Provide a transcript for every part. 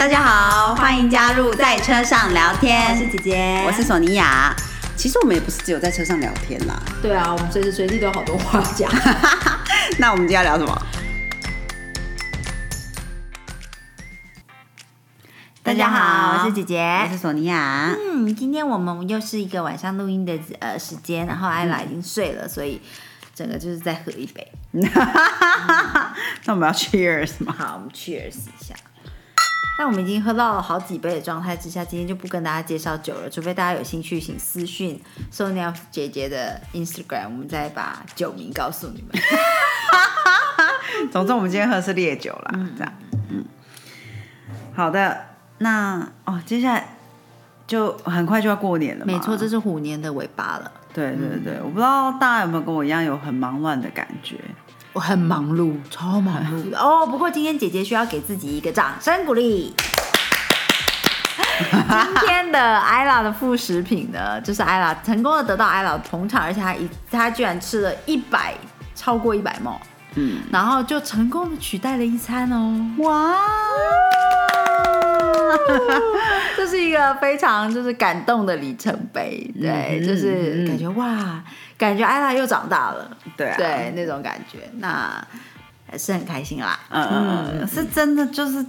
大家好，欢迎加入在车上聊天。我是姐姐，我是索尼娅。其实我们也不是只有在车上聊天啦。对啊，我们随时随地都有好多话讲。那我们今天要聊什么？大家好，我是姐姐，我是索尼娅。嗯，今天我们又是一个晚上录音的呃时间，然后艾拉已经睡了，所以整个就是再喝一杯。那我们要 cheers 吗？好，我们 cheers 一下。那我们已经喝到了好几杯的状态之下，今天就不跟大家介绍酒了，除非大家有兴趣，请私讯 Sonia 姐姐的 Instagram，我们再把酒名告诉你们。总之，我们今天喝的是烈酒啦，这样。嗯，好的。那哦，接下来就很快就要过年了。没错，这是虎年的尾巴了。对对对，我不知道大家有没有跟我一样有很忙乱的感觉。我很忙碌，超忙碌的哦。不过今天姐姐需要给自己一个掌声鼓励。今天的艾拉的副食品呢，就是艾拉成功的得到艾拉的捧场，而且她一她居然吃了一百超过一百毛，嗯，然后就成功的取代了一餐哦。哇！这是一个非常就是感动的里程碑，对，就是感觉哇，感觉艾拉又长大了，对啊对，那种感觉，那还是很开心啦，嗯嗯，是真的，就是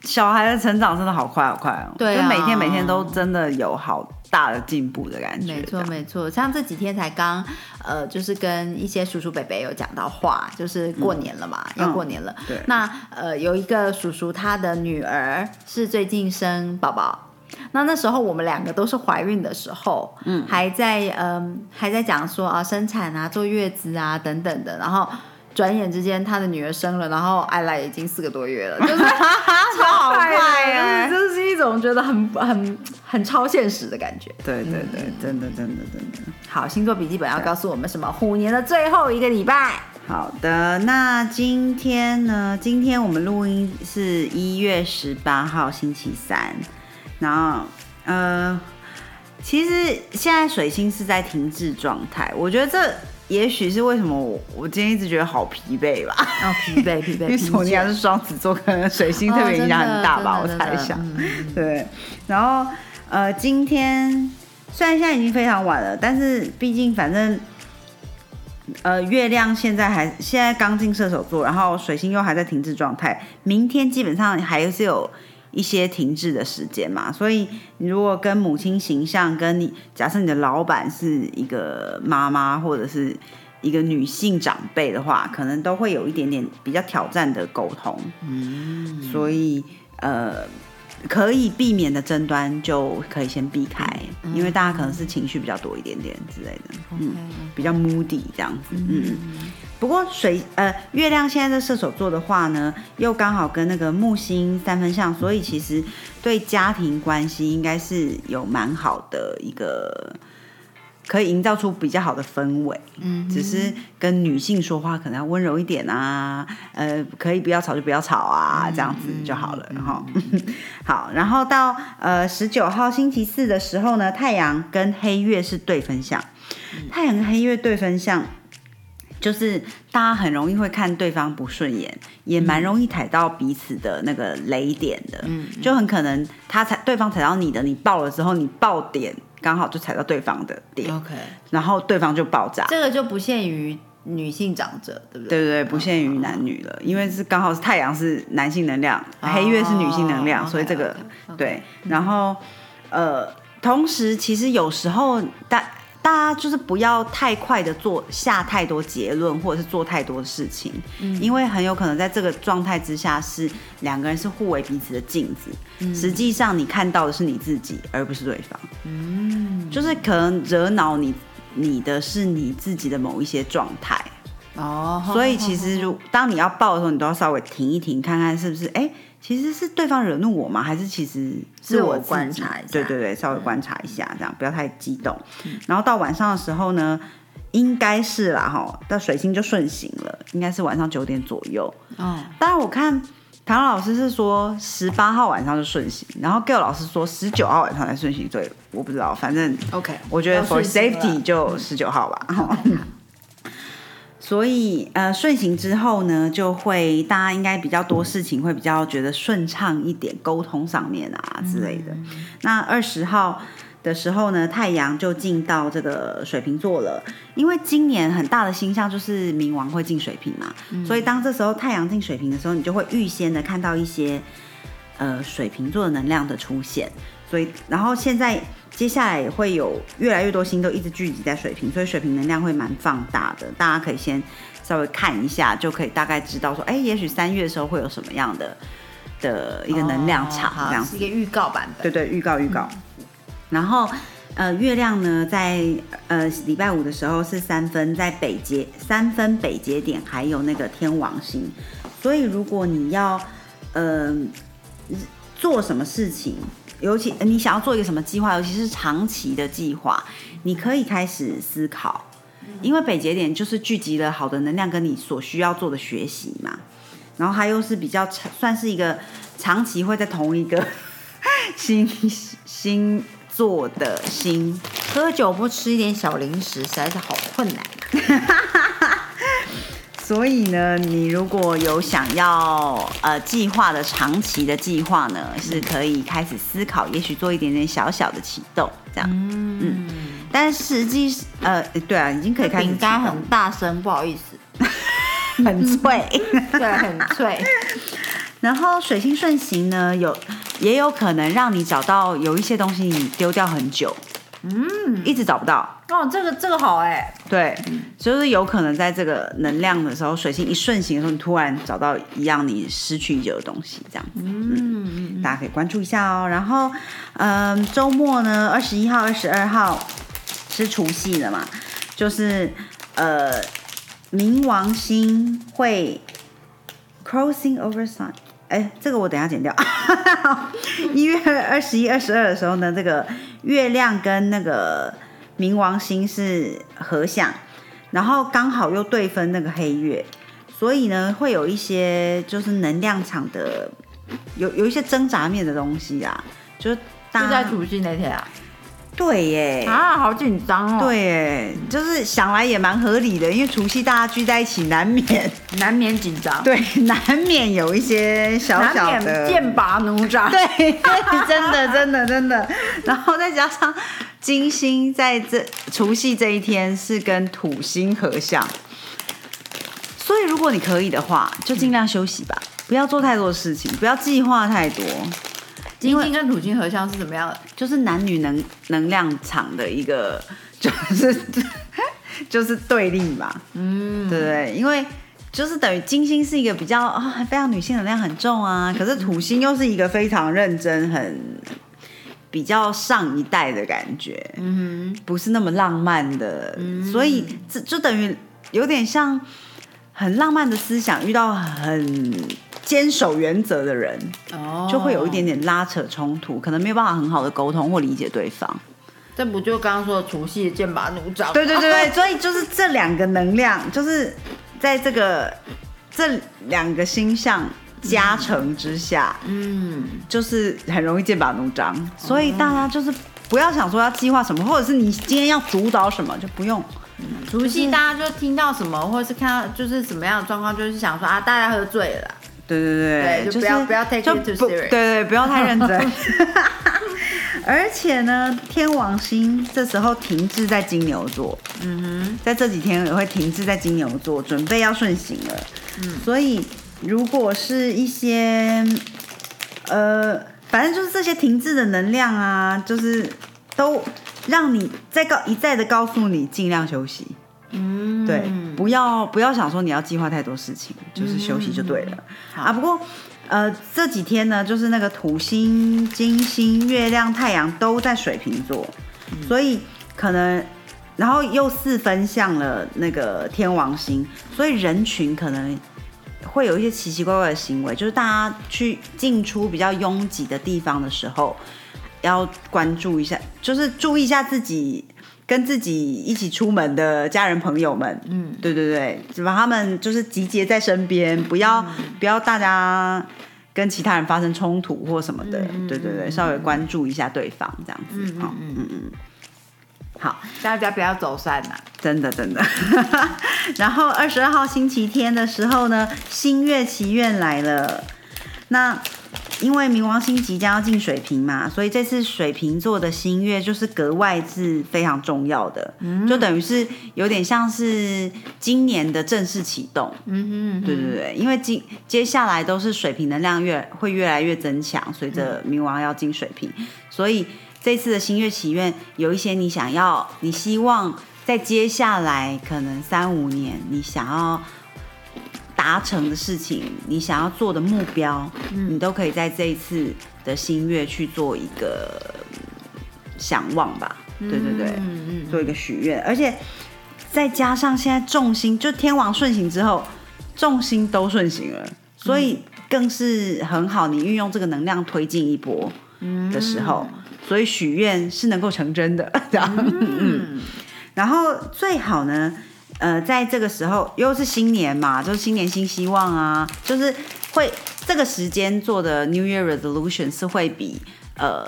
小孩的成长真的好快好快哦，对，就每天每天都真的有好。大的进步的感觉，没错没错。像这几天才刚，呃，就是跟一些叔叔伯伯有讲到话，就是过年了嘛，要过年了。对。那呃，有一个叔叔，他的女儿是最近生宝宝，那那时候我们两个都是怀孕的时候，嗯，还在嗯还在讲说啊生产啊坐月子啊等等的，然后。转眼之间，他的女儿生了，然后艾拉已经四个多月了，就是 超快啊！就是是一种觉得很很很超现实的感觉。对对对，真的真的真的。好，星座笔记本要告诉我们什么？虎年的最后一个礼拜。好的，那今天呢？今天我们录音是一月十八号星期三，然后呃，其实现在水星是在停滞状态，我觉得这。也许是为什么我我今天一直觉得好疲惫吧？哦，疲惫 疲惫。因为索尼娅是双子座，可能水星特别影响很大吧，我猜想。对，然后呃，今天虽然现在已经非常晚了，但是毕竟反正呃，月亮现在还现在刚进射手座，然后水星又还在停滞状态，明天基本上还是有。一些停滞的时间嘛，所以你如果跟母亲形象，跟你假设你的老板是一个妈妈或者是一个女性长辈的话，可能都会有一点点比较挑战的沟通。嗯，所以呃，可以避免的争端就可以先避开，因为大家可能是情绪比较多一点点之类的，嗯，比较 moody 这样子，嗯。不过水呃月亮现在在射手座的话呢，又刚好跟那个木星三分相，所以其实对家庭关系应该是有蛮好的一个，可以营造出比较好的氛围。嗯，只是跟女性说话可能要温柔一点啊，呃，可以不要吵就不要吵啊，这样子就好了。然后 好，然后到呃十九号星期四的时候呢，太阳跟黑月是对分相，太阳跟黑月对分相。就是大家很容易会看对方不顺眼，也蛮容易踩到彼此的那个雷点的。嗯，就很可能他踩对方踩到你的，你爆了之后，你爆点刚好就踩到对方的点。OK，然后对方就爆炸。这个就不限于女性长者，对不对？对对对，不限于男女了，因为是刚好是太阳是男性能量，黑月是女性能量，所以这个对。然后呃，同时其实有时候大。大家就是不要太快的做下太多结论，或者是做太多的事情，嗯，因为很有可能在这个状态之下，是两个人是互为彼此的镜子，嗯，实际上你看到的是你自己，而不是对方，嗯，就是可能惹恼你你的是你自己的某一些状态，哦，所以其实如当你要爆的时候，你都要稍微停一停，看看是不是哎。其实是对方惹怒我吗？还是其实是我观察一下？对对对，稍微观察一下，这样不要太激动。然后到晚上的时候呢，应该是啦哈，到水星就顺行了，应该是晚上九点左右。哦，当然我看唐老师是说十八号晚上就顺行，然后 Gail 老师说十九号晚上才顺行，对，我不知道，反正 OK，我觉得 for safety 就十九号吧。所以呃，顺行之后呢，就会大家应该比较多事情会比较觉得顺畅一点，沟通上面啊之类的。那二十号的时候呢，太阳就进到这个水瓶座了，因为今年很大的星象就是冥王会进水瓶嘛，所以当这时候太阳进水瓶的时候，你就会预先的看到一些呃水瓶座的能量的出现。所以，然后现在接下来也会有越来越多星都一直聚集在水瓶，所以水瓶能量会蛮放大的。大家可以先稍微看一下，就可以大概知道说，哎，也许三月的时候会有什么样的的一个能量场，这样是一个预告版本。对对，预告预告。然后，呃，月亮呢，在呃礼拜五的时候是三分在北节三分北节点，还有那个天王星。所以，如果你要呃做什么事情，尤其你想要做一个什么计划，尤其是长期的计划，你可以开始思考，因为北节点就是聚集了好的能量跟你所需要做的学习嘛。然后它又是比较，算是一个长期会在同一个 星星座的星。喝酒不吃一点小零食，实在是好困难。所以呢，你如果有想要呃计划的长期的计划呢，是可以开始思考，也许做一点点小小的启动，这样。嗯，但实际呃，对啊，已经可以开始。饼干很大声，不好意思，很脆，对，很脆。然后水星顺行呢，有也有可能让你找到有一些东西你丢掉很久。嗯，一直找不到。哦，这个这个好哎，对，就是有可能在这个能量的时候，水星一顺行的时候，你突然找到一样你失去已久的东西，这样。子，嗯，大家可以关注一下哦。然后，嗯，周末呢，二十一号、二十二号是除夕了嘛，就是呃，冥王星会 crossing over sun，哎，这个我等下剪掉。一月二十一、二十二的时候呢，这个。月亮跟那个冥王星是合相，然后刚好又对分那个黑月，所以呢会有一些就是能量场的有有一些挣扎面的东西啊，就是就在除夕那天啊。对耶啊，好紧张哦。对耶，就是想来也蛮合理的，因为除夕大家聚在一起，难免 难免紧张。对，难免有一些小小的剑拔弩张。对，真的真的真的。然后再加上金星在这除夕这一天是跟土星合相，所以如果你可以的话，就尽量休息吧，不要做太多事情，不要计划太多。金星跟土星合相是怎么样的？就是男女能能量场的一个，就是就是对立嘛，嗯，对不对？因为就是等于金星是一个比较啊，非常女性能量很重啊，可是土星又是一个非常认真、很比较上一代的感觉，嗯哼，不是那么浪漫的，所以这就等于有点像很浪漫的思想遇到很。坚守原则的人，哦，就会有一点点拉扯冲突，可能没有办法很好的沟通或理解对方。这不就刚刚说的除夕剑拔弩张？对对对对，所以就是这两个能量，就是在这个这两个星象加成之下，嗯，就是很容易剑拔弩张。所以大家就是不要想说要计划什么，或者是你今天要主导什么，就不用。除夕大家就听到什么，或者是看到就是什么样的状况，就是想说啊，大家喝醉了。对对对，就不要不要 take too serious。对对，不要太认真。而且呢，天王星这时候停滞在金牛座，嗯哼，在这几天也会停滞在金牛座，准备要顺行了。嗯，所以如果是一些，呃，反正就是这些停滞的能量啊，就是都让你再告一再的告诉你，尽量休息。嗯，对，不要不要想说你要计划太多事情，就是休息就对了啊。不过，呃，这几天呢，就是那个土星、金星、月亮、太阳都在水瓶座，所以可能，然后又四分向了那个天王星，所以人群可能会有一些奇奇怪怪的行为，就是大家去进出比较拥挤的地方的时候，要关注一下，就是注意一下自己。跟自己一起出门的家人朋友们，嗯，对对对，就把他们就是集结在身边，不要不要大家跟其他人发生冲突或什么的，对对对，稍微关注一下对方这样子，好，嗯。嗯嗯。好，大家不要走散呐，真的真的。然后二十二号星期天的时候呢，新月祈愿来了。那因为冥王星即将要进水瓶嘛，所以这次水瓶座的新月就是格外是非常重要的，就等于是有点像是今年的正式启动。嗯哼，对对对，因为今接下来都是水瓶能量越会越来越增强，随着冥王要进水瓶，所以这次的新月祈愿有一些你想要，你希望在接下来可能三五年你想要。达成的事情，你想要做的目标，你都可以在这一次的新月去做一个想望吧。对对对，嗯嗯，做一个许愿，而且再加上现在重心就天王顺行之后，重心都顺行了，所以更是很好。你运用这个能量推进一波的时候，所以许愿是能够成真的。嗯，然后最好呢。呃，在这个时候又是新年嘛，就是新年新希望啊，就是会这个时间做的 New Year Resolution 是会比呃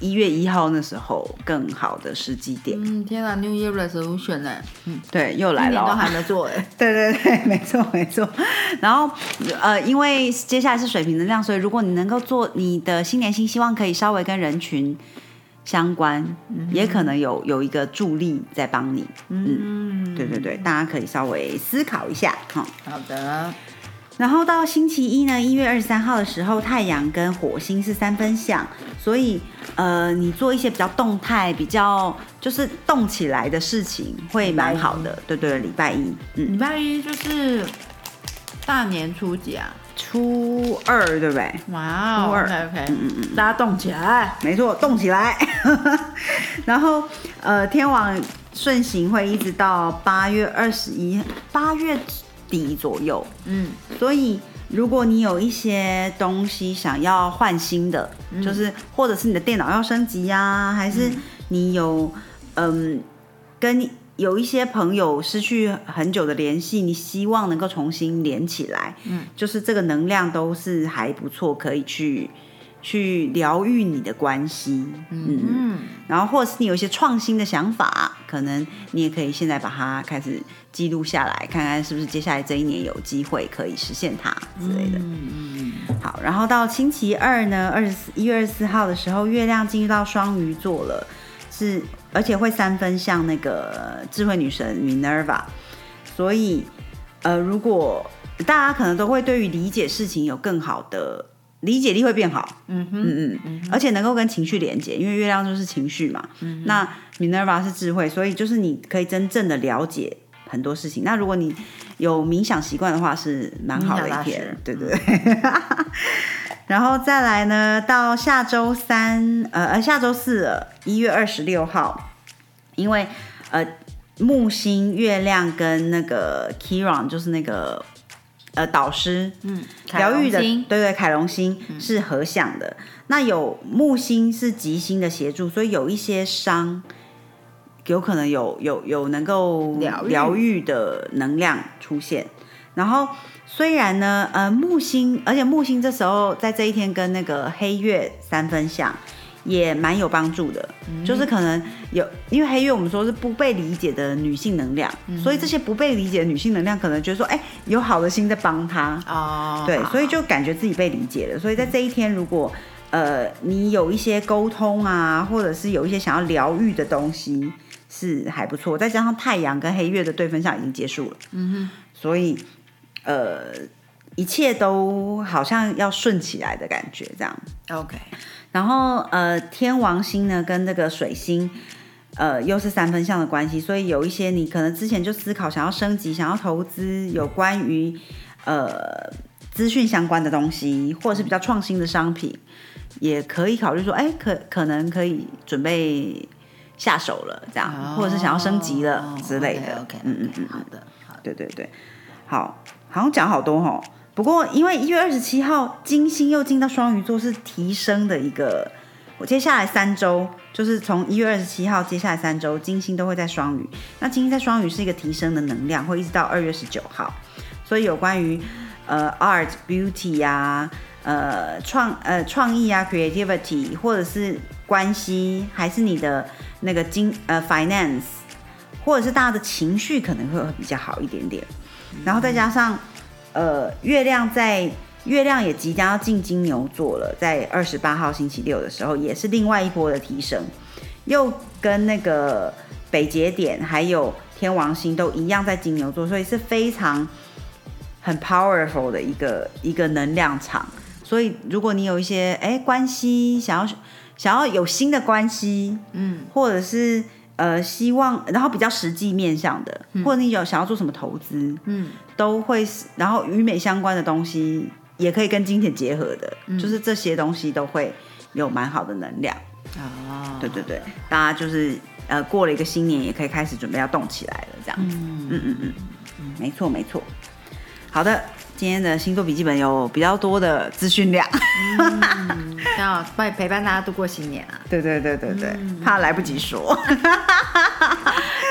一月一号那时候更好的时机点。嗯，天啊，New Year Resolution 呢？嗯，对，又来了，都还没做哎。对对对，没错没错。然后呃，因为接下来是水平能量，所以如果你能够做你的新年新希望，可以稍微跟人群。相关也可能有有一个助力在帮你，嗯，对对对，大家可以稍微思考一下哈。好的，然后到星期一呢，一月二十三号的时候，太阳跟火星是三分相，所以呃，你做一些比较动态、比较就是动起来的事情会蛮好的。对对，礼拜一，嗯，礼拜一就是大年初几啊？初二对不对？哇，初二，OK，嗯嗯嗯，大家动起来，没错，动起来。然后，呃，天王顺行会一直到八月二十一，八月底左右。嗯，所以如果你有一些东西想要换新的，就是或者是你的电脑要升级呀，还是你有嗯跟。有一些朋友失去很久的联系，你希望能够重新连起来，嗯，就是这个能量都是还不错，可以去去疗愈你的关系，嗯嗯，然后或者是你有一些创新的想法，可能你也可以现在把它开始记录下来，看看是不是接下来这一年有机会可以实现它之类的，嗯嗯嗯。好，然后到星期二呢，二十四一月二十四号的时候，月亮进入到双鱼座了，是。而且会三分像那个智慧女神 Minerva，所以呃，如果大家可能都会对于理解事情有更好的理解力会变好，嗯嗯嗯，而且能够跟情绪连接，因为月亮就是情绪嘛。那 Minerva 是智慧，所以就是你可以真正的了解很多事情。那如果你有冥想习惯的话，是蛮好的一天，对对对。然后再来呢，到下周三，呃呃，下周四，一月二十六号，因为呃木星、月亮跟那个 Kiran 就是那个呃导师，嗯，疗愈的，对对，凯龙星是合相的。那有木星是吉星的协助，所以有一些伤，有可能有有有能够疗愈的能量出现，然后。虽然呢，呃，木星，而且木星这时候在这一天跟那个黑月三分相，也蛮有帮助的。就是可能有，因为黑月我们说是不被理解的女性能量，所以这些不被理解的女性能量，可能觉得说，哎，有好的心在帮她。哦，对，所以就感觉自己被理解了。所以在这一天，如果呃你有一些沟通啊，或者是有一些想要疗愈的东西，是还不错。再加上太阳跟黑月的对分相已经结束了，嗯哼，所以。呃，一切都好像要顺起来的感觉，这样。OK，然后呃，天王星呢跟那个水星，呃，又是三分相的关系，所以有一些你可能之前就思考想要升级、想要投资有关于呃资讯相关的东西，或者是比较创新的商品，也可以考虑说，哎，可可能可以准备下手了，这样，或者是想要升级了之类的。OK，嗯嗯嗯，好的，好，对对对，好。好像讲好多哈，不过因为一月二十七号金星又进到双鱼座，是提升的一个。我接下来三周，就是从一月二十七号接下来三周，金星都会在双鱼。那金星在双鱼是一个提升的能量，会一直到二月十九号。所以有关于呃 art beauty 呀，呃创呃创意啊，creativity，或者是关系，还是你的那个金呃 finance，或者是大家的情绪可能会比较好一点点。然后再加上呃月亮在月亮也即将要进金牛座了，在二十八号星期六的时候，也是另外一波的提升，又跟那个北节点还有天王星都一样在金牛座，所以是非常很 powerful 的一个一个能量场。所以如果你有一些哎关系想要想要有新的关系，嗯，或者是呃希望，然后比较实际面向的，或者你有想要做什么投资，嗯，都会是，然后与美相关的东西。也可以跟金钱结合的，就是这些东西都会有蛮好的能量哦。对对对，大家就是呃过了一个新年，也可以开始准备要动起来了，这样子。嗯嗯嗯嗯，没错没错。好的，今天的星座笔记本有比较多的资讯量，要帮陪伴大家度过新年啊。对对对对对，怕来不及说。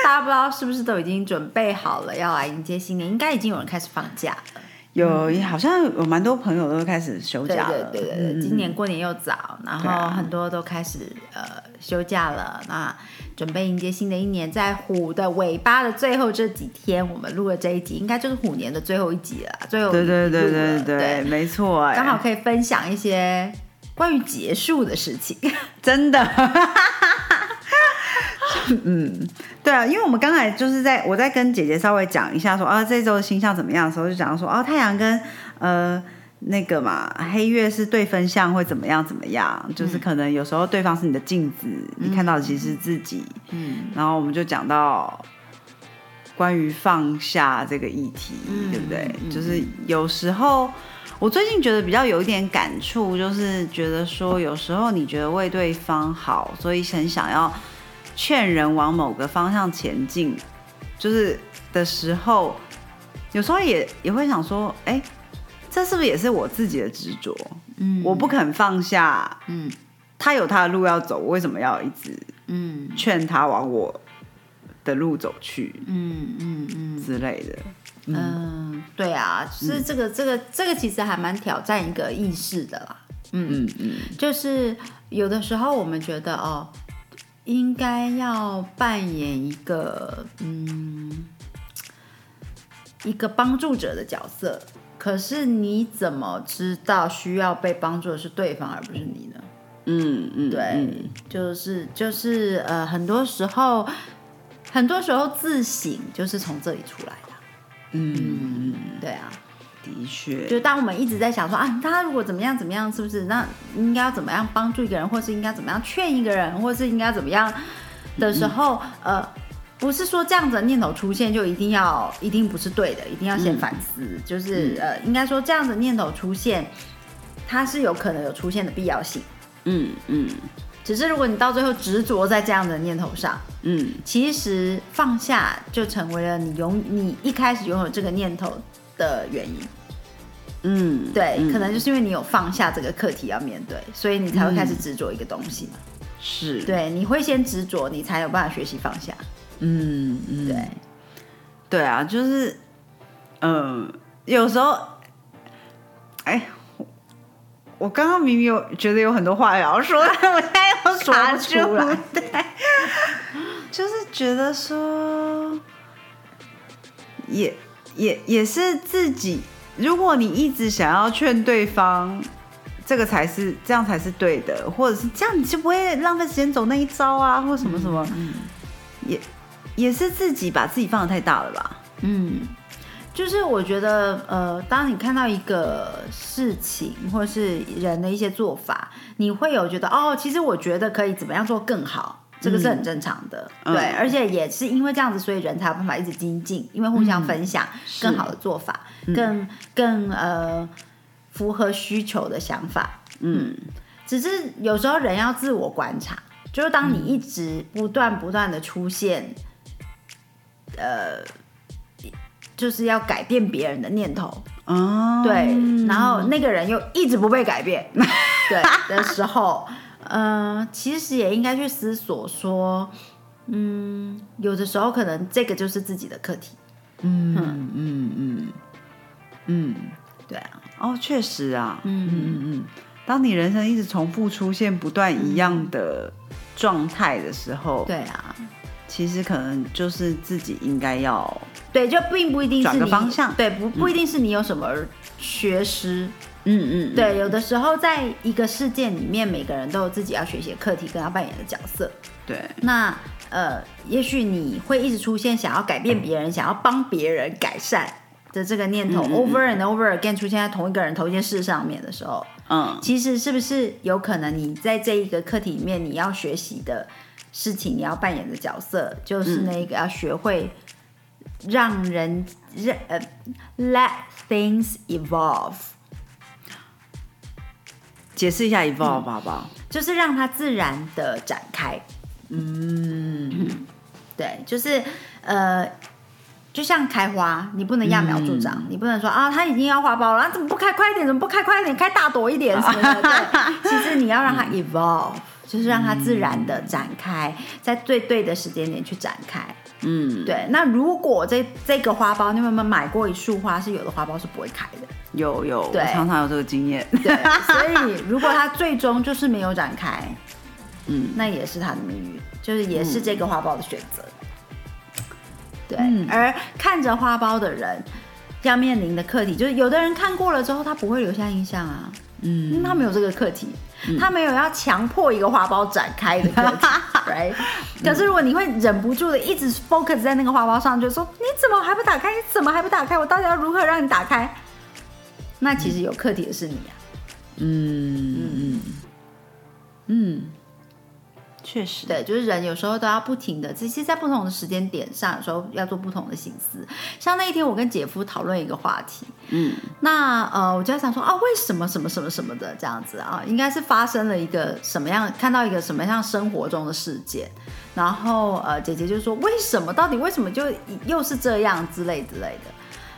大家不知道是不是都已经准备好了要来迎接新年？应该已经有人开始放假了。有好像有蛮多朋友都开始休假了，对对对对，今年过年又早，然后很多都开始呃休假了，那准备迎接新的一年。在虎的尾巴的最后这几天，我们录了这一集，应该就是虎年的最后一集了，最后对对对对对，没错，刚好可以分享一些关于结束的事情，真的。嗯，对啊，因为我们刚才就是在我在跟姐姐稍微讲一下说啊这周的星象怎么样的时候，就讲说哦太阳跟呃那个嘛黑月是对分相会怎么样怎么样，就是可能有时候对方是你的镜子，你看到的其实是自己。嗯，然后我们就讲到关于放下这个议题，对不对？就是有时候我最近觉得比较有一点感触，就是觉得说有时候你觉得为对方好，所以很想要。劝人往某个方向前进，就是的时候，有时候也也会想说，哎，这是不是也是我自己的执着？嗯，我不肯放下，嗯，他有他的路要走，我为什么要一直嗯劝他往我的路走去？嗯嗯嗯之类的。嗯，对啊，是这个这个这个其实还蛮挑战一个意识的啦。嗯嗯嗯，就是有的时候我们觉得哦。应该要扮演一个嗯一个帮助者的角色，可是你怎么知道需要被帮助的是对方而不是你呢？嗯嗯，对，就是就是呃，很多时候很多时候自省就是从这里出来的。嗯，对啊。的确，就当我们一直在想说啊，他如果怎么样怎么样，是不是？那应该要怎么样帮助一个人，或是应该怎么样劝一个人，或是应该怎么样的时候，呃，不是说这样子的念头出现就一定要一定不是对的，一定要先反思。就是呃，应该说这样的念头出现，它是有可能有出现的必要性。嗯嗯，只是如果你到最后执着在这样的念头上，嗯，其实放下就成为了你拥你一开始拥有这个念头的原因。嗯，对，可能就是因为你有放下这个课题要面对，所以你才会开始执着一个东西嘛。是，对，你会先执着，你才有办法学习放下。嗯嗯，对，对啊，就是，嗯，有时候，哎，我刚刚明明有觉得有很多话要说，但我现在又说不出来。对，就是觉得说，也也也是自己。如果你一直想要劝对方，这个才是这样才是对的，或者是这样你就不会浪费时间走那一招啊，或什么什么，也也是自己把自己放的太大了吧？嗯，就是我觉得，呃，当你看到一个事情或者是人的一些做法，你会有觉得哦，其实我觉得可以怎么样做更好。这个是很正常的，对，而且也是因为这样子，所以人才有办法一直精进，因为互相分享更好的做法，更更呃符合需求的想法。嗯，只是有时候人要自我观察，就是当你一直不断不断的出现，呃，就是要改变别人的念头，哦，对，然后那个人又一直不被改变，对的时候。嗯，其实也应该去思索说，嗯，有的时候可能这个就是自己的课题。嗯嗯嗯嗯，对啊，哦，确实啊，嗯嗯嗯，当你人生一直重复出现不断一样的状态的时候，对啊，其实可能就是自己应该要对，就并不一定是转个你方向对，不不一定是你有什么缺失，嗯嗯，对，有的时候在一个事件里面，每个人都有自己要学习的课题跟要扮演的角色。对，那呃，也许你会一直出现想要改变别人、想要帮别人改善的这个念头、嗯嗯嗯 o v e r and over again 出现在同一个人、同一件事上面的时候，嗯其实是不是有可能你在这一个课题里面，你要学习的事情，你要扮演的角色，就是那个要学会让人让呃 let things evolve。解释一下 evolve 好不好？就是让它自然的展开。嗯，对，就是呃，就像开花，你不能揠苗助长，你不能说啊，它已经要花苞了，啊怎么不开快一点？怎么不开快一点？开大朵一点什么的？对，其实你要让它 evolve，就是让它自然的展开，在最对的时间点去展开。嗯，对，那如果这这个花苞，你有没有买过一束花？是有的花苞是不会开的。有有，我对常常有这个经验。对，所以如果他最终就是没有展开，嗯，那也是他的命运，就是也是这个花苞的选择。对，嗯而看着花苞的人要面临的课题，就是有的人看过了之后，他不会留下印象啊，因为嗯，他没有这个课题，他没有要强迫一个花苞展开的课题，right？可是如果你会忍不住的一直 focus 在那个花苞上，就说你怎么还不打开？你怎么还不打开？我到底要如何让你打开？那其实有课题的是你啊。嗯嗯嗯，确实，对，就是人有时候都要不停的，其实，在不同的时间点上，有时候要做不同的心思。像那一天，我跟姐夫讨论一个话题，嗯。那呃，我就在想说啊，为什么什么什么什么的这样子啊，应该是发生了一个什么样，看到一个什么样生活中的事件，然后呃，姐姐就说为什么，到底为什么就又是这样之类之类的，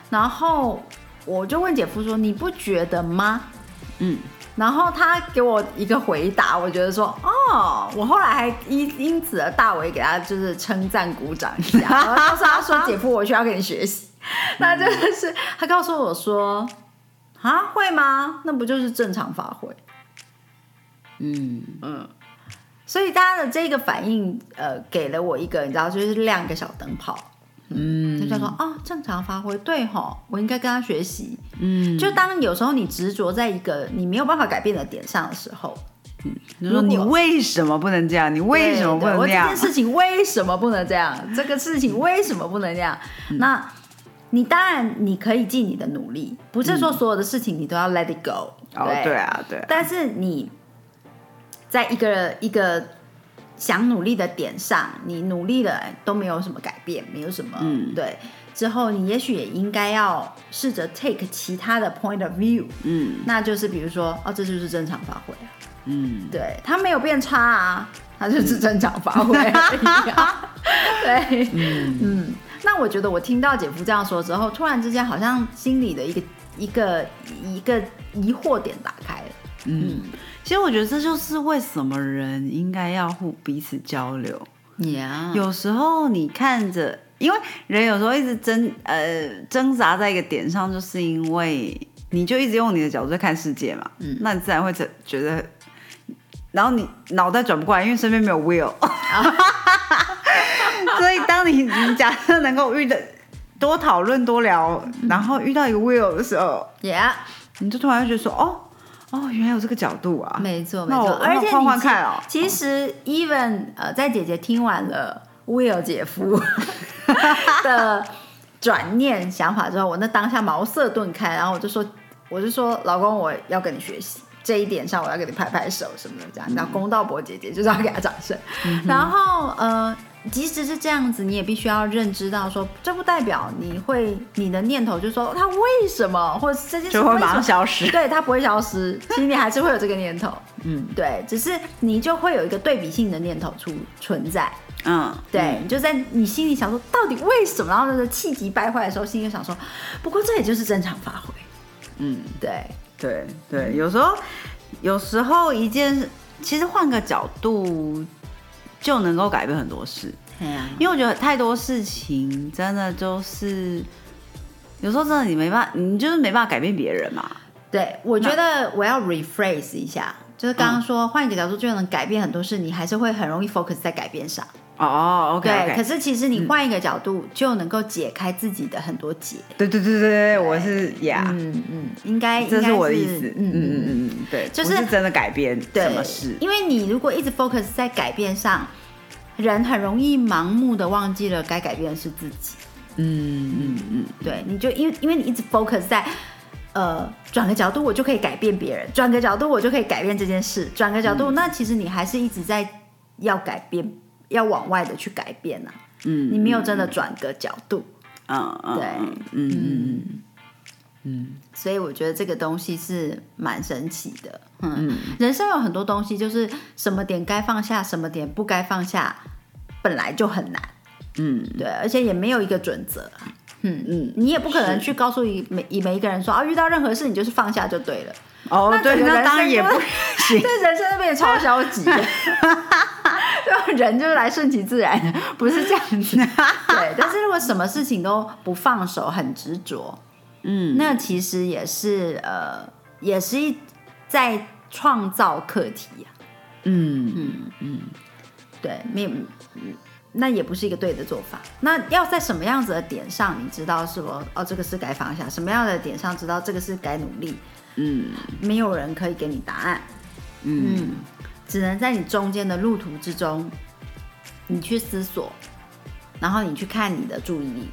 然后我就问姐夫说，你不觉得吗？嗯，然后他给我一个回答，我觉得说，哦，我后来还因因此而大为给他就是称赞鼓掌一下，然后告诉他说，姐夫，我需要跟你学习。那真的是他告诉我说，啊，会吗？那不就是正常发挥？嗯嗯所以大家的这个反应，呃，给了我一个你知道，就是亮个小灯泡，嗯就叫做啊，正常发挥，对吼，我应该跟他学习。嗯，就当有时候你执着在一个你没有办法改变的点上的时候，嗯就说你为什么不能这样？你为什么我能这样这件？事情为什么不能这样？这个事情为什么不能这样？那你当然你可以尽你的努力，不是说所有的事情你都要 let it go、哦，对啊，对啊，但是你在一个一个想努力的点上，你努力了都没有什么改变，没有什么、嗯对。之后你也许也应该要试着 take 其他的 point of view，嗯那就是比如说哦，这就是正常发挥啊。嗯，对他没有变差啊，他就是正常发挥。对，嗯那我觉得我听到姐夫这样说之后，突然之间好像心里的一个一个一个疑惑点打开了。嗯，其实我觉得这就是为什么人应该要互彼此交流。呀有时候你看着，因为人有时候一直挣呃挣扎在一个点上，就是因为你就一直用你的角度在看世界嘛，嗯，那你自然会觉觉得，然后你脑袋转不过来，因为身边没有 will，所以当你你假设能够遇到多讨论多聊，然后遇到一个 will 的时候，，Yeah，你就突然会觉得说，哦哦，原来有这个角度啊，没错没错，而且换你换看哦其实 even 呃，在姐姐听完了 Will 姐夫 的转念想法之后，我那当下茅塞顿开，然后我就说，我就说，老公，我要跟你学习。这一点上，我要给你拍拍手什么的，这样。然后公道伯姐姐就是要给他掌声。然后呃，即使是这样子，你也必须要认知到说，这不代表你会你的念头就说他为什么，或者这件事就会马上消失。对，它不会消失，其实你还是会有这个念头，嗯，对，只是你就会有一个对比性的念头出存在，嗯，对，你就在你心里想说到底为什么，然后那个气急败坏的时候，心里就想说，不过这也就是正常发挥，嗯。对，对对，有时候有时候一件事，其实换个角度就能够改变很多事。对呀，因为我觉得太多事情真的就是，有时候真的你没办法，你就是没办法改变别人嘛。对，我觉得我要 rephrase 一下，就是刚刚说换一个角度就能改变很多事，你还是会很容易 focus 在改变上。哦，OK，对。可是其实你换一个角度就能够解开自己的很多结。对对对对对，我是呀，嗯嗯，应该这是我的意思。嗯嗯嗯嗯，对，就是真的改变什么事？因为你如果一直 focus 在改变上，人很容易盲目的忘记了该改变的是自己。嗯嗯嗯，对，你就因为因为你一直 focus 在。呃，转个角度，我就可以改变别人；转个角度，我就可以改变这件事。转个角度，那其实你还是一直在要改变，要往外的去改变呐。嗯，你没有真的转个角度。嗯嗯，对，嗯嗯嗯所以我觉得这个东西是蛮神奇的。嗯，人生有很多东西，就是什么点该放下，什么点不该放下，本来就很难。嗯，对，而且也没有一个准则。嗯嗯，你也不可能去告诉每每每一个人说啊，遇到任何事你就是放下就对了。哦，对，那当然也不行，这人生都变得超消极。就 人就是来顺其自然，不是这样子。对，但是如果什么事情都不放手，很执着，嗯，那其实也是呃，也是一在创造课题呀。嗯嗯嗯，对，没有。那也不是一个对的做法。那要在什么样子的点上，你知道是否哦，这个是该放下？什么样的点上知道这个是该努力？嗯，没有人可以给你答案。嗯，只能在你中间的路途之中，你去思索，然后你去看你的注意力。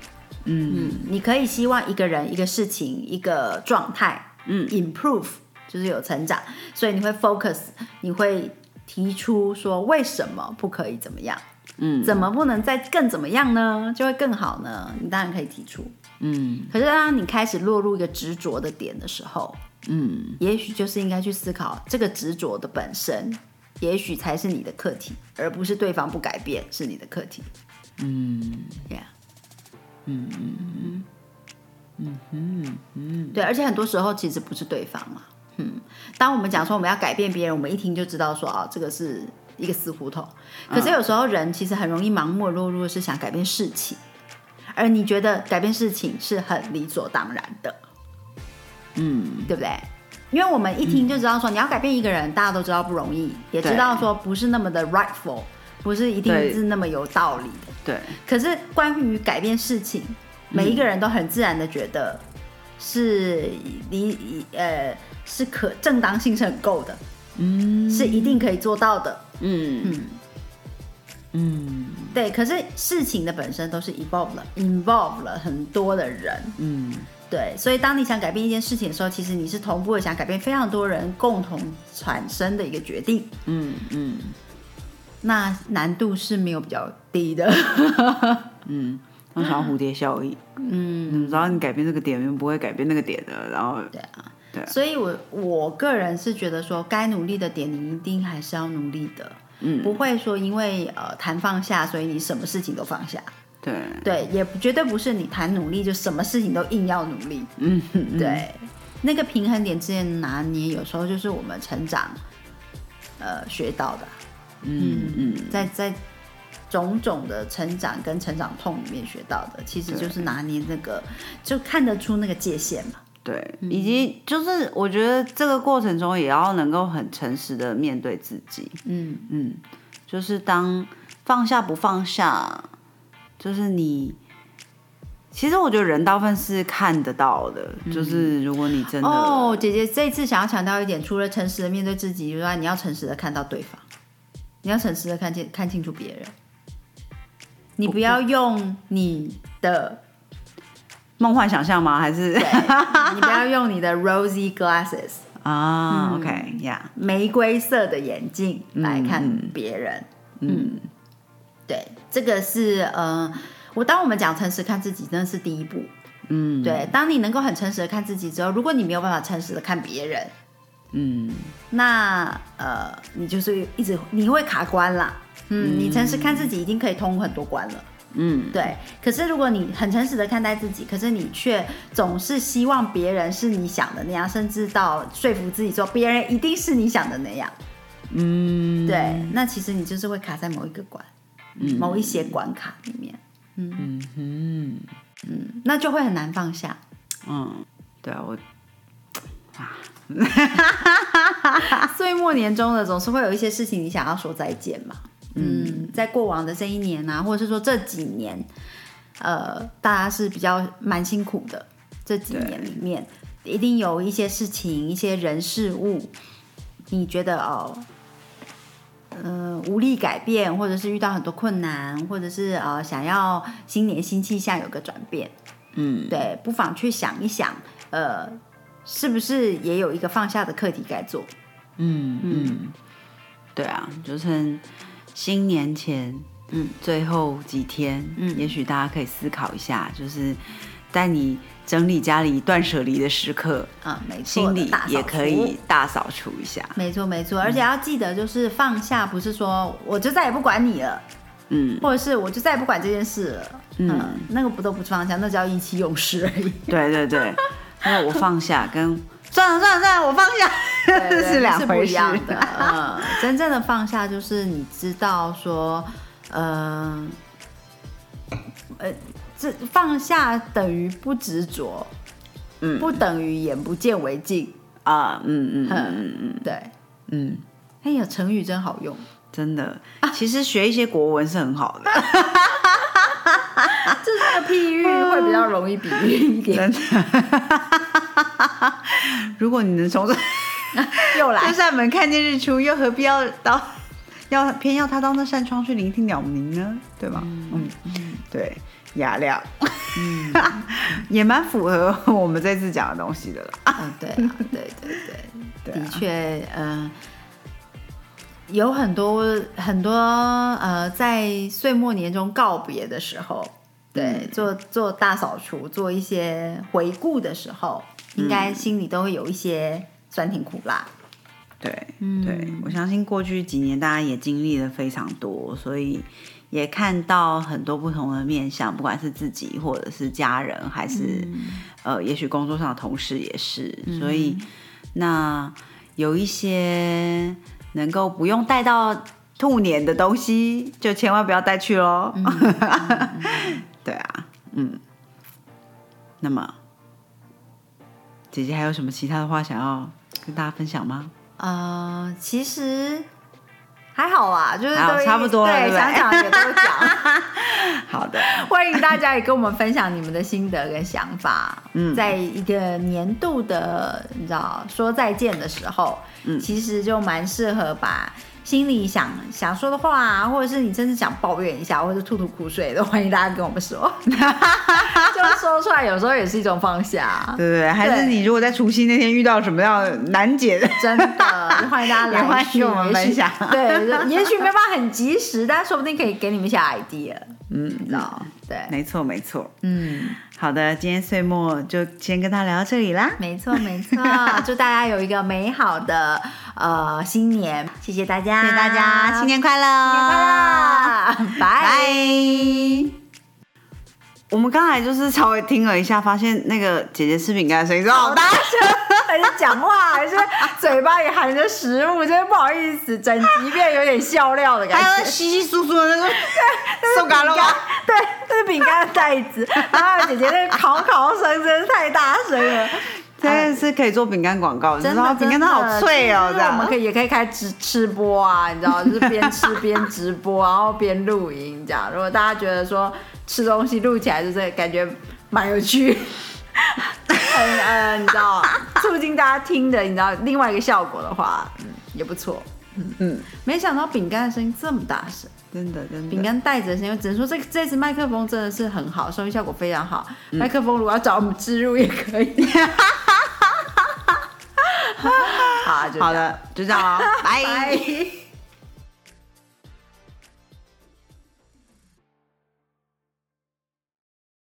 嗯，你可以希望一个人、一个事情、一个状态，嗯，improve 就是有成长，所以你会 focus，你会提出说为什么不可以怎么样？嗯，怎么不能再更怎么样呢？就会更好呢？你当然可以提出，嗯。可是当你开始落入一个执着的点的时候，嗯，也许就是应该去思考这个执着的本身，也许才是你的课题，而不是对方不改变是你的课题。嗯，Yeah，嗯嗯嗯嗯嗯，对，而且很多时候其实不是对方嘛，嗯。当我们讲说我们要改变别人，我们一听就知道说啊，这个是。一个死胡同，可是有时候人其实很容易盲目落入是想改变事情，而你觉得改变事情是很理所当然的，嗯，对不对？因为我们一听就知道说你要改变一个人，大家都知道不容易，也知道说不是那么的 rightful，不是一定是那么有道理的，对。可是关于改变事情，每一个人都很自然的觉得是理呃是可正当性是很够的，嗯，是一定可以做到的。嗯。嗯。嗯，对，可是事情的本身都是 evolve 了，involve 了很多的人，嗯，对，所以当你想改变一件事情的时候，其实你是同步的想改变非常多人共同产生的一个决定，嗯嗯，那难度是没有比较低的，嗯，通常蝴蝶效应，嗯，然后你改变这个点，不会改变那个点的，然后对啊。所以，我我个人是觉得说，该努力的点，你一定还是要努力的，嗯，不会说因为呃谈放下，所以你什么事情都放下，对。对，也绝对不是你谈努力就什么事情都硬要努力，嗯，对，那个平衡点之间拿捏，有时候就是我们成长呃学到的，嗯嗯，在在种种的成长跟成长痛里面学到的，其实就是拿捏那个，就看得出那个界限嘛。对，以及就是我觉得这个过程中也要能够很诚实的面对自己。嗯。嗯，就是当放下不放下，就是你，其实我觉得人大部分是看得到的。就是如果你真的哦，姐姐这次想要强调一点，除了诚实的面对自己以外，你要诚实的看到对方，你要诚实的看见看清楚别人，你不要用你的。梦幻想象吗？还是你不要用你的 rosy glasses 啊？OK，呀，玫瑰色的眼镜来看别人。嗯，对，这个是呃，我当我们讲诚实看自己，真的是第一步。嗯，对，当你能够很诚实的看自己之后，如果你没有办法诚实的看别人，嗯，那呃，你就是一直你会卡关啦。嗯，你诚实看自己，已经可以通很多关了。嗯，对。可是如果你很诚实的看待自己，可是你却总是希望别人是你想的那样，甚至到说服自己说别人一定是你想的那样，嗯，对。那其实你就是会卡在某一个关，某一些关卡里面，嗯。嗯嗯，那就会很难放下。嗯，对啊，我啊。岁末年终的，总是会有一些事情你想要说再见嘛。嗯，在过往的这一年啊，或者是说这几年，呃，大家是比较蛮辛苦的。这几年里面，一定有一些事情、一些人事物，你觉得哦，呃，无力改变，或者是遇到很多困难，或者是呃，想要新年新气象有个转变。嗯，对，不妨去想一想，呃，是不是也有一个放下的课题该做？嗯嗯，对啊，就趁新年前，嗯，最后几天，嗯，也许大家可以思考一下，就是在你整理家里断舍离的时刻，啊，没错，心里也可以大扫除一下。没错没错，而且要记得，就是放下，不是说我就再也不管你了，嗯，或者是我就再也不管这件事了，嗯，那个不都不放下，那叫意气用事而已。对对对，那我放下跟。算了算了算了，我放下，是两回事。嗯，真正的放下就是你知道说，呃，呃，这放下等于不执着，嗯，不等于眼不见为净啊，嗯嗯嗯嗯，对，嗯，哎呀，成语真好用，真的。其实学一些国文是很好的。这个譬喻会比较容易比喻一点。真的如果你能从这 又来这扇门看见日出，又何必要到要偏要他到那扇窗去聆听鸟鸣呢？对吧？嗯嗯，对，雅亮，嗯，也蛮符合我们这次讲的东西的了。嗯，对啊，对对对，的确，嗯，有很多很多呃，在岁末年终告别的时候。对，做做大扫除，做一些回顾的时候，应该心里都会有一些酸甜苦辣。对，对我相信过去几年大家也经历了非常多，所以也看到很多不同的面相，不管是自己或者是家人，还是呃，也许工作上的同事也是。所以那有一些能够不用带到兔年的东西，就千万不要带去喽。对啊，嗯，那么姐姐还有什么其他的话想要跟大家分享吗？呃，其实还好啊，就是都差不多了，对，想讲也都讲。好的，欢迎大家也跟我们分享你们的心得跟想法。嗯，在一个年度的你知道说再见的时候，嗯，其实就蛮适合把。心里想想说的话，或者是你真是想抱怨一下，或者吐吐苦水，都欢迎大家跟我们说，就说出来，有时候也是一种放下，对不对？还是你如果在除夕那天遇到什么样难解的，真的欢迎大家来 跟我们分享。对，也许没办法很及时，但说不定可以给你们一些 idea。嗯，知道，对，没错，没错。嗯，好的，今天岁末就先跟他聊到这里啦。没错，没错，祝大家有一个美好的呃新年，谢谢大家，谢谢大家，新年快乐，新年快乐，拜。我们刚才就是稍微听了一下，发现那个姐姐吃饼干的声音好大声，还是讲话，还是嘴巴里含着食物，真的不好意思，整集变有点笑料的感觉，还有稀稀疏疏的那个对，饼干，对，那是饼干的袋子，然后姐姐那个烤烤声真的太大声了，真的是可以做饼干广告，你知道，饼干它好脆哦，这样。我们可以也可以开直吃播啊，你知道，就是边吃边直播，然后边录音这样，如果大家觉得说。吃东西录起来就是感觉蛮有趣，很呃，你知道，促进大家听的，你知道，另外一个效果的话，嗯，也不错，嗯嗯，没想到饼干的声音这么大声，真的真的，饼干带着声音，只能说这这支麦克风真的是很好，收音效果非常好，麦克风如果要找我们植入也可以，好，好的，就这样了，拜。